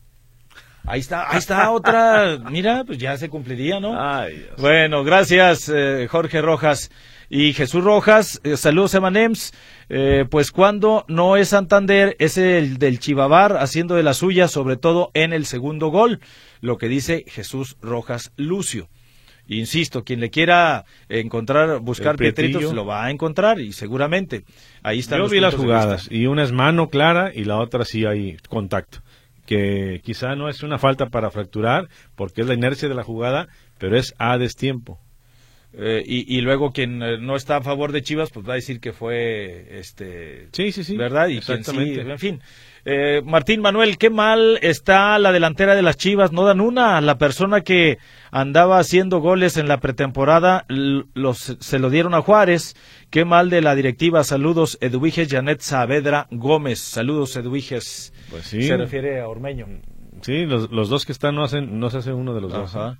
Ahí está, ahí está otra. Mira, pues ya se cumpliría, ¿no? Ay, Dios. Bueno, gracias, eh, Jorge Rojas. Y Jesús Rojas, eh, saludos Emanems. Eh, pues cuando no es Santander, es el del Chivabar haciendo de la suya, sobre todo en el segundo gol. Lo que dice Jesús Rojas Lucio. Insisto, quien le quiera encontrar, buscar. Pietritos, lo va a encontrar y seguramente ahí están Yo los vi las jugadas y una es mano clara y la otra sí hay contacto. Que quizá no es una falta para fracturar porque es la inercia de la jugada, pero es a destiempo. Eh, y, y luego quien eh, no está a favor de Chivas, pues va a decir que fue este Sí, sí, sí. ¿verdad? Y quien sí, Exactamente. en fin. Eh, Martín Manuel, qué mal está la delantera de las Chivas, no dan una. La persona que andaba haciendo goles en la pretemporada los, se lo dieron a Juárez. Qué mal de la directiva. Saludos, Eduviges Janet Saavedra Gómez. Saludos, Eduviges. Pues sí. Se refiere a Ormeño. Sí, los, los dos que están no hacen, no se hace uno de los dos. Ajá.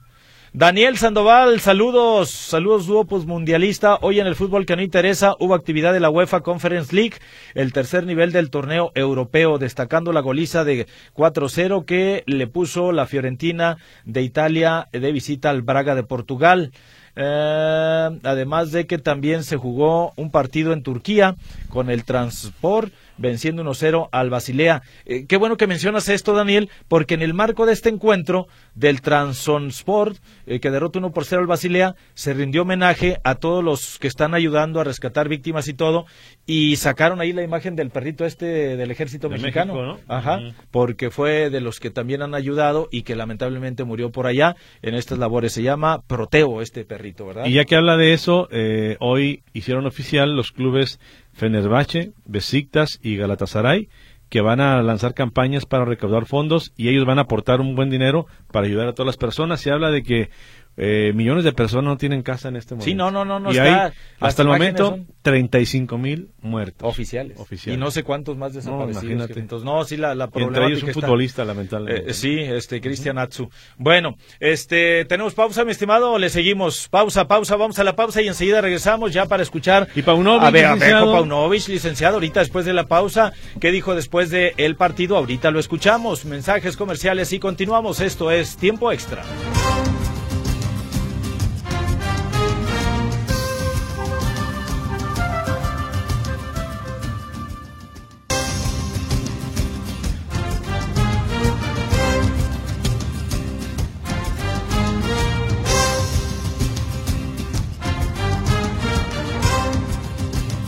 Daniel Sandoval, saludos, saludos Duopus Mundialista. Hoy en el fútbol que no interesa hubo actividad de la UEFA Conference League, el tercer nivel del torneo europeo, destacando la goliza de 4-0 que le puso la Fiorentina de Italia de visita al Braga de Portugal. Eh, además de que también se jugó un partido en Turquía con el Transport venciendo 1-0 al Basilea. Eh, qué bueno que mencionas esto, Daniel, porque en el marco de este encuentro del Transonsport, eh, que derrota 1 por 0 al Basilea, se rindió homenaje a todos los que están ayudando a rescatar víctimas y todo, y sacaron ahí la imagen del perrito este del ejército mexicano. Ajá, porque fue de los que también han ayudado y que lamentablemente murió por allá en estas labores. Se llama Proteo este perrito, ¿verdad? Y ya que habla de eso, eh, hoy hicieron oficial los clubes Fenerbahce, Besiktas y Galatasaray que van a lanzar campañas para recaudar fondos y ellos van a aportar un buen dinero para ayudar a todas las personas. Se habla de que eh, millones de personas no tienen casa en este momento. Sí, no, no, no. no y hay, hasta el momento, 35 mil muertos. Oficiales. Oficiales. Y no sé cuántos más desaparecidos. No, imagínate. Entonces, no, sí, la, la Entre ellos un futbolista, lamentablemente. Eh, sí, este, Cristian Atsu. Bueno, este, tenemos pausa, mi estimado, le seguimos. Pausa, pausa, vamos a la pausa y enseguida regresamos ya para escuchar. Y Paunovic, a ver, licenciado. A Paunovic, licenciado, ahorita después de la pausa, ¿qué dijo después del el partido? Ahorita lo escuchamos. Mensajes comerciales y continuamos. Esto es Tiempo Extra.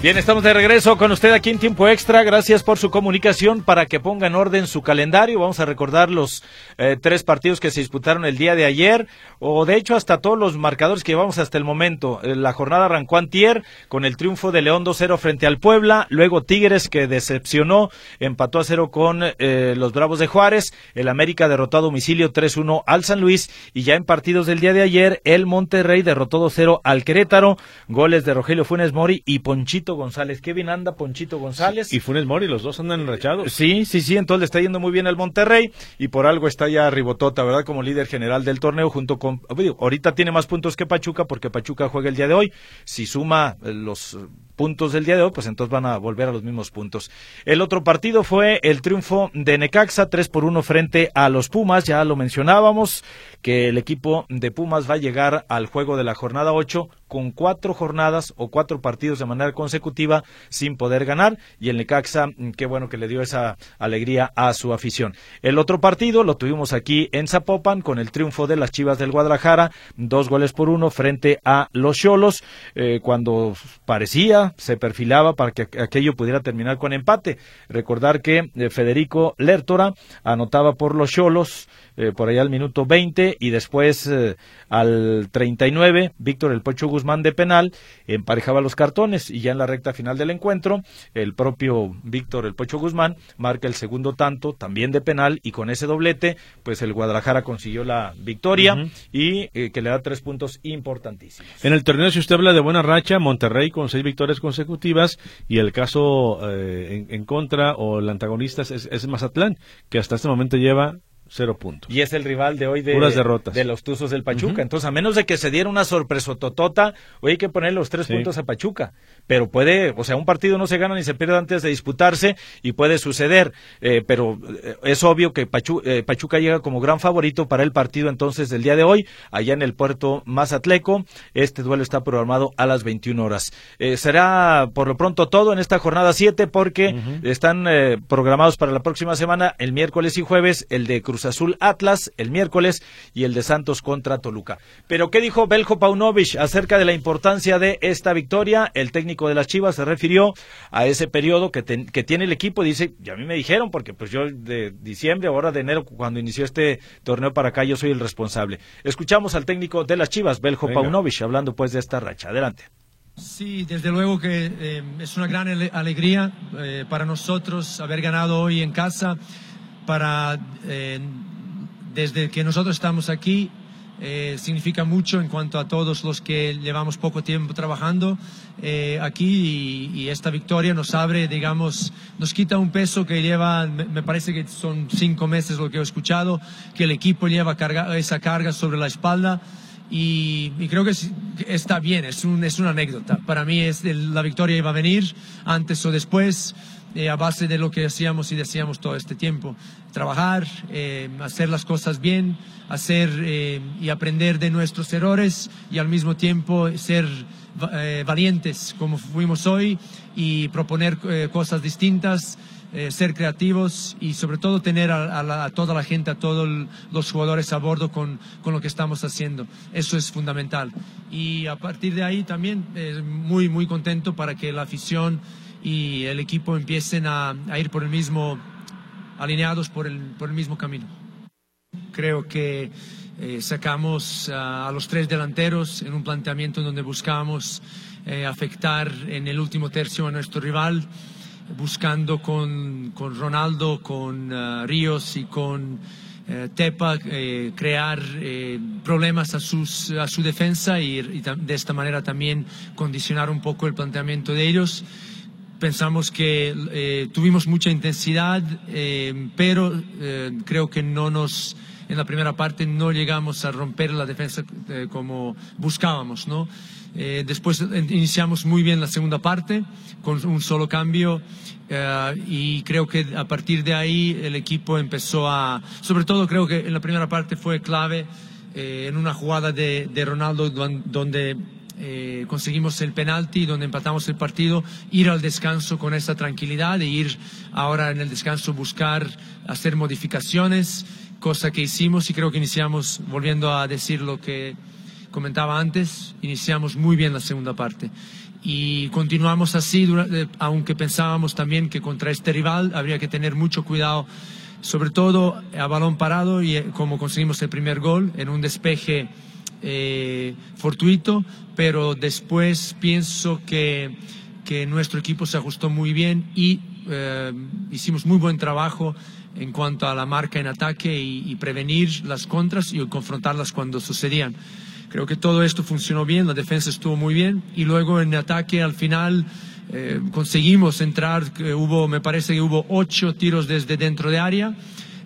Bien, estamos de regreso con usted aquí en tiempo extra. Gracias por su comunicación para que ponga en orden su calendario. Vamos a recordar los eh, tres partidos que se disputaron el día de ayer, o de hecho hasta todos los marcadores que llevamos hasta el momento. Eh, la jornada arrancó antier con el triunfo de León 2-0 frente al Puebla, luego Tigres que decepcionó, empató a cero con eh, los Bravos de Juárez, el América derrotó a domicilio 3-1 al San Luis y ya en partidos del día de ayer el Monterrey derrotó 2-0 al Querétaro, goles de Rogelio Funes Mori y Ponchito González. Qué bien anda Ponchito González. y Funes Mori, los dos andan enrachados. Sí, sí, sí, entonces le está yendo muy bien al Monterrey y por algo está ya Ribotota, ¿verdad? Como líder general del torneo junto con... Ahorita tiene más puntos que Pachuca porque Pachuca juega el día de hoy. Si suma eh, los puntos del día de hoy, pues entonces van a volver a los mismos puntos. El otro partido fue el triunfo de Necaxa, 3 por 1 frente a los Pumas, ya lo mencionábamos, que el equipo de Pumas va a llegar al juego de la jornada 8 con cuatro jornadas o cuatro partidos de manera consecutiva sin poder ganar y el Necaxa, mm, qué bueno que le dio esa alegría a su afición. El otro partido lo tuvimos aquí en Zapopan con el triunfo de las Chivas del Guadalajara, dos goles por uno frente a los Cholos, eh, cuando parecía, se perfilaba para que aquello pudiera terminar con empate. Recordar que eh, Federico Lertora anotaba por los Cholos eh, por allá al minuto 20 y después eh, al 39 Víctor El Pocho Guzmán de penal emparejaba los cartones y ya en la recta final del encuentro el propio Víctor El Pocho Guzmán marca el segundo tanto también de penal y con ese doblete pues el Guadalajara consiguió la victoria y eh, que le da tres puntos importantísimos. En el torneo si usted habla de buena racha Monterrey con seis victorias consecutivas y el caso en, contra o el antagonista es, es Mazatlán que hasta este momento lleva Cero puntos. Y es el rival de hoy de, derrotas. de los Tuzos del Pachuca. Entonces, a menos de que se diera una sorpresa totota, hoy hay que poner los tres puntos a Pachuca. Pero puede, o sea, un partido no se gana ni se pierde antes de disputarse y puede suceder. Eh, pero eh, es obvio que eh, Pachuca llega como gran favorito para el partido entonces del día de hoy, allá en el puerto Mazatleco. Este duelo está programado a las 21 horas. será por lo pronto todo en esta jornada 7 porque están programados para la próxima semana, el miércoles y jueves, el de Cruz Cruz Azul Atlas el miércoles y el de Santos contra Toluca. Pero ¿qué dijo Beljo Paunovic acerca de la importancia de esta victoria? El técnico de las Chivas se refirió a ese periodo que, que tiene el equipo. Dice, y a mí me dijeron, porque pues yo de diciembre, ahora de enero, cuando inició este torneo para acá, yo soy el responsable. Escuchamos al técnico de las Chivas, Beljo Paunovic, hablando pues de esta racha. Adelante. Sí, desde luego que eh, es una gran alegría eh, para nosotros haber ganado hoy en casa para, eh, desde que nosotros estamos aquí, eh, significa mucho en cuanto a todos los que llevamos poco tiempo trabajando eh, aquí y, esta victoria nos abre, digamos, nos quita un peso que lleva, me, parece que son cinco meses lo que he escuchado, que el equipo lleva carga, esa carga sobre la espalda y, creo que está bien, es, un, es una anécdota. Para mí es la victoria iba a venir antes o después, eh, a base de lo que hacíamos y decíamos todo este tiempo. Trabajar, eh, hacer las cosas bien, hacer eh, y aprender de nuestros errores y al mismo tiempo ser valientes como fuimos hoy y proponer cosas distintas. Ser creativos y sobre todo tener a, toda la gente, a todos los jugadores a bordo con, con, lo que estamos haciendo. Eso es fundamental. Y a partir de ahí también eh, muy, muy contento para que la afición y el equipo empiecen a, ir por el mismo, alineados por el, por el mismo camino. Creo que eh, sacamos a, los tres delanteros en un planteamiento donde buscamos afectar en el último tercio a nuestro rival buscando con, con Ronaldo, con uh, Ríos y con uh, Tepa eh, crear eh, problemas a, sus, a su defensa y, y de esta manera también condicionar un poco el planteamiento de ellos. Pensamos que eh, tuvimos mucha intensidad, pero creo que no nos, en la primera parte no llegamos a romper la defensa como buscábamos, ¿no? Eh, después iniciamos muy bien la segunda parte con un solo cambio eh, y creo que a partir de ahí el equipo empezó a, sobre todo creo que en la primera parte fue clave eh, en una jugada de, de Ronaldo donde conseguimos el penalti, donde empatamos el partido, ir al descanso con esa tranquilidad e ir ahora en el descanso buscar hacer modificaciones, cosa que hicimos y creo que iniciamos, volviendo a decir lo que comentaba antes, iniciamos muy bien la segunda parte. Y continuamos así, eh, aunque pensábamos también que contra este rival habría que tener mucho cuidado, sobre todo a balón parado y eh, como conseguimos el primer gol en un despeje eh, fortuito, pero después pienso que, que, nuestro equipo se ajustó muy bien y hicimos muy buen trabajo en cuanto a la marca en ataque y prevenir las contras y confrontarlas cuando sucedían. Creo que todo esto funcionó bien, la defensa estuvo muy bien y luego en ataque al final eh, conseguimos entrar, hubo, me parece que hubo ocho tiros desde dentro de área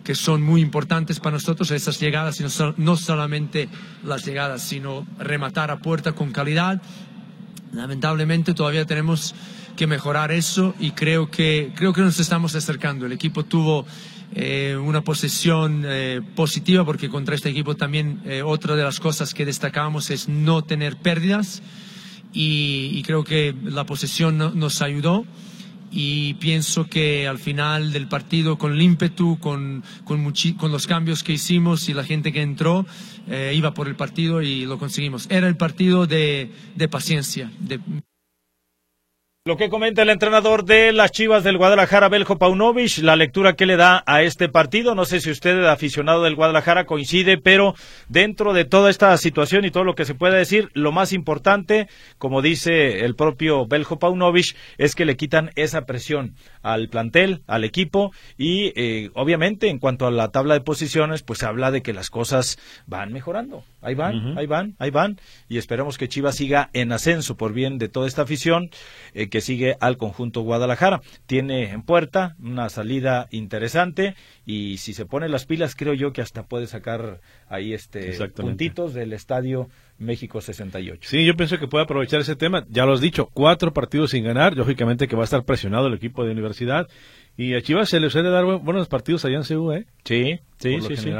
que son muy importantes para nosotros, esas llegadas, y no, no solamente las llegadas, sino rematar a puerta con calidad. Lamentablemente todavía tenemos que mejorar eso y creo que, creo que nos estamos acercando. El equipo tuvo eh, una posesión eh, positiva porque contra este equipo también eh, otra de las cosas que destacamos es no tener pérdidas y, creo que la posesión nos ayudó y pienso que al final del partido con el ímpetu, con, con, con los cambios que hicimos y la gente que entró, iba por el partido y lo conseguimos. Era el partido de, de paciencia. De... Lo que comenta el entrenador de las Chivas del Guadalajara, Beljo Paunovic, la lectura que le da a este partido. No sé si usted, aficionado del Guadalajara, coincide, pero dentro de toda esta situación y todo lo que se puede decir, lo más importante, como dice el propio Beljo Paunovic, es que le quitan esa presión al plantel, al equipo y eh, obviamente en cuanto a la tabla de posiciones, pues habla de que las cosas van mejorando. Ahí van, ahí van, ahí van y esperemos que Chivas siga en ascenso por bien de toda esta afición. Eh, que sigue al conjunto Guadalajara. Tiene en puerta una salida interesante y si se pone las pilas creo yo que hasta puede sacar ahí este puntitos del estadio México 68. Sí, yo pienso que puede aprovechar ese tema. Ya lo has dicho, cuatro partidos sin ganar. Lógicamente que va a estar presionado el equipo de universidad. Y a Chivas se le suele dar buenos partidos allá en CU, ¿eh? Sí, sí, sí, sí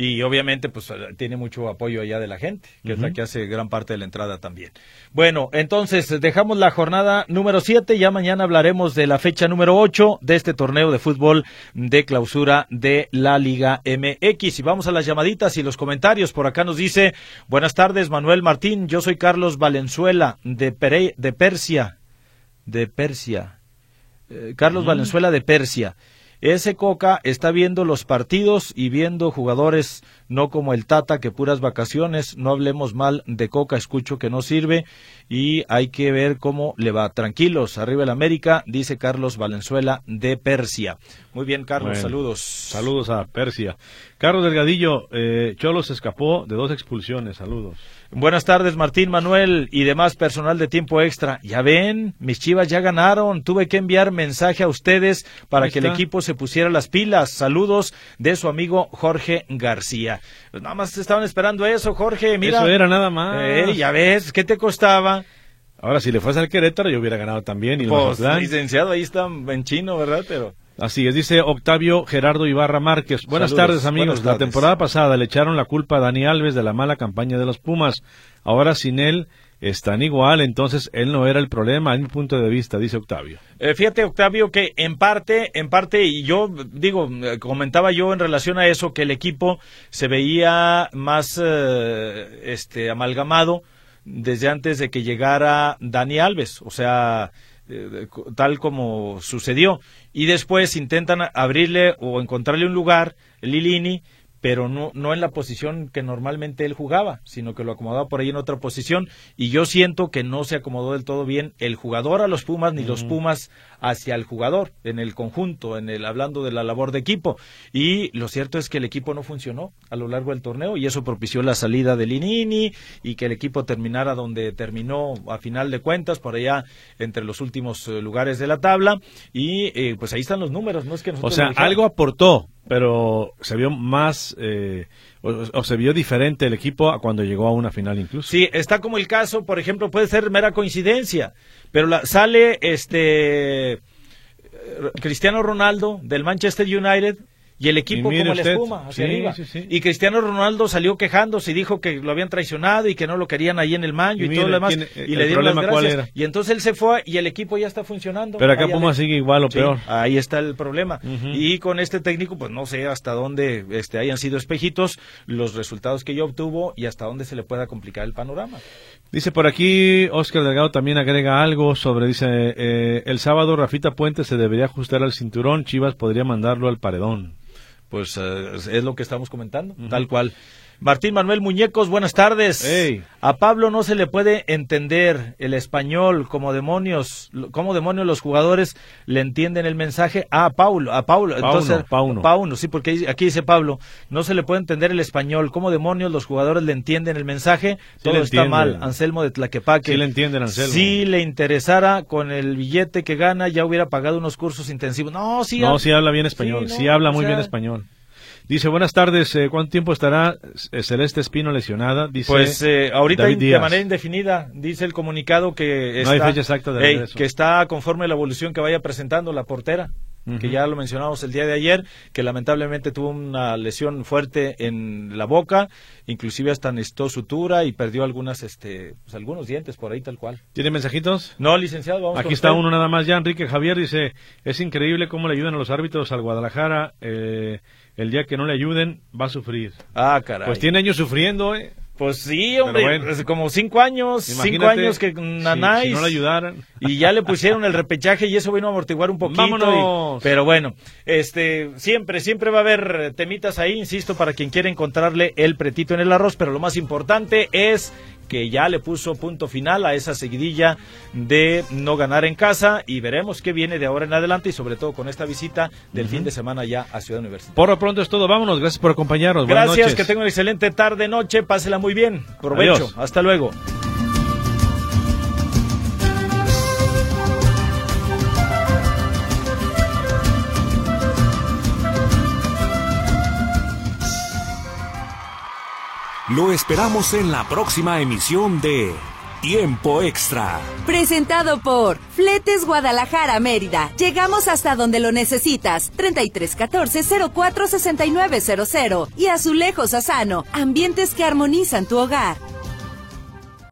y obviamente pues tiene mucho apoyo allá de la gente, que es la que hace gran parte de la entrada también. Bueno, entonces dejamos la jornada número 7, ya mañana hablaremos de la fecha número 8 de este torneo de fútbol de clausura de la Liga MX. Y vamos a las llamaditas y los comentarios. Por acá nos dice, buenas tardes Manuel Martín, yo soy Carlos Valenzuela de, de Persia, de Persia. Eh, Carlos Valenzuela de Persia. Ese Coca está viendo los partidos y viendo jugadores, no como el Tata, que puras vacaciones, no hablemos mal de Coca, escucho que no sirve y hay que ver cómo le va. Tranquilos, arriba el América, dice Carlos Valenzuela de Persia. Muy bien, Carlos, saludos. Saludos a Persia. Carlos Delgadillo, eh, Cholos escapó de dos expulsiones, saludos. Buenas tardes, Martín Manuel y demás personal de tiempo extra. Ya ven, mis chivas ya ganaron. Tuve que enviar mensaje a ustedes para que el equipo se pusiera las pilas. Saludos de su amigo Jorge García. Pues nada más estaban esperando eso, Jorge. Mira. Eso era nada más. Eh, ya ves, ¿qué te costaba? Ahora, si le fuese al Querétaro, yo hubiera ganado también. Y Pues, licenciado, ahí está en chino, ¿verdad? Pero Así es, dice Octavio Gerardo Ibarra Márquez. Buenas Saludos, tardes, amigos. buenas La temporada pasada le echaron la culpa a Dani Alves de la mala campaña de los Pumas. Ahora sin él están igual, entonces él no era el problema, en mi punto de vista, dice Octavio. Eh, fíjate, Octavio, que en parte, en parte, y yo digo, eh, comentaba yo en relación a eso, que el equipo se veía más eh, este amalgamado desde antes de que llegara Dani Alves, o sea, eh, tal como sucedió. Y después intentan abrirle o encontrarle un lugar, Lilini, pero no, no en la posición que normalmente él jugaba, sino que lo acomodaba por ahí en otra posición. Y yo siento que no se acomodó del todo bien el jugador a los Pumas, ni los Pumas hacia el jugador, en el conjunto, en el hablando de la labor de equipo. Y lo cierto es que el equipo no funcionó a lo largo del torneo y eso propició la salida de Linini y que el equipo terminara donde terminó a final de cuentas, por allá entre los últimos eh, lugares de la tabla. Y eh, pues ahí están los números, no es que O nosotros sea, lo dijéramos. algo aportó, pero se vio más, eh, o, se vio diferente el equipo a cuando llegó a una final incluso. Sí, está como el caso, por ejemplo, puede ser mera coincidencia, pero la- sale este eh, Cristiano Ronaldo del Manchester United y el equipo como la usted, espuma hacia sí, arriba. sí, sí. Y Cristiano Ronaldo salió quejándose y dijo que lo habían traicionado y que no lo querían ahí en el Manjo Y y, mire, todo lo demás. tiene- y le dieron las gracias. Y entonces él se fue y el equipo ya está funcionando. Pero acá ade- sigue igual o peor. ahí está el problema. Y con este técnico, pues no sé hasta dónde este, hayan sido espejitos los resultados que ya obtuvo y hasta dónde se le pueda complicar el panorama. Dice por aquí, Oscar Delgado también agrega algo sobre, dice, eh, el sábado Rafita Puente se debería ajustar al cinturón, Chivas podría mandarlo al paredón. Pues eh, es lo que estamos comentando, tal cual. Martín Manuel Muñecos, buenas tardes. A Pablo no se le puede entender el español como demonios, como demonios los jugadores le entienden el mensaje. Ah, Paulo, a Paulo, Pauno, entonces Pauno. Pauno, sí, porque aquí dice Pablo, no se le puede entender el español, como demonios los jugadores le entienden el mensaje. Sí Todo está mal. Anselmo de Tlaquepaque. Sí le entienden, Anselmo. Si le interesara con el billete que gana, ya hubiera pagado unos cursos intensivos. No, sí, no, ha- sí habla bien español, Sí, habla o muy sea- bien español. Dice, buenas tardes, eh, ¿cuánto tiempo estará eh, Celeste Espino lesionada? Dice Pues eh, ahorita David de Díaz. manera indefinida, dice el comunicado que No está, hay fecha exacta de Ey, regreso. que está conforme a la evolución que vaya presentando la portera, que ya lo mencionamos el día de ayer, que lamentablemente tuvo una lesión fuerte en la boca, inclusive hasta necesitó sutura y perdió algunas, este, pues, algunos dientes por ahí tal cual. ¿Tiene mensajitos? No, licenciado, vamos Aquí está usted. uno nada más ya, Enrique Javier dice, es increíble cómo le ayudan a los árbitros al Guadalajara, eh, el día que no le ayuden va a sufrir. Ah, caray. Pues tiene años sufriendo, ¿eh? Pues sí, hombre, bueno. como cinco años, cinco años que si- si no le ayudaran. y ya le pusieron el repechaje y eso vino a amortiguar un poquito. ¡Vámonos! y- pero bueno, este, siempre, siempre va a haber temitas ahí, insisto, para quien quiera encontrarle el pretito en el arroz, pero lo más importante es que ya le puso punto final a esa seguidilla de no ganar en casa y veremos qué viene de ahora en adelante y sobre todo con esta visita del fin de semana ya a Ciudad Universitaria. Por lo pronto es todo, vámonos, gracias por acompañarnos. Gracias, que tenga una excelente tarde, noche, pásela muy bien. Provecho, Adiós. hasta luego. Lo esperamos en la próxima emisión de Tiempo Extra. Presentado por Fletes Guadalajara Mérida. Llegamos hasta donde lo necesitas. 3314 046900 y Azulejos Asano. Ambientes que armonizan tu hogar.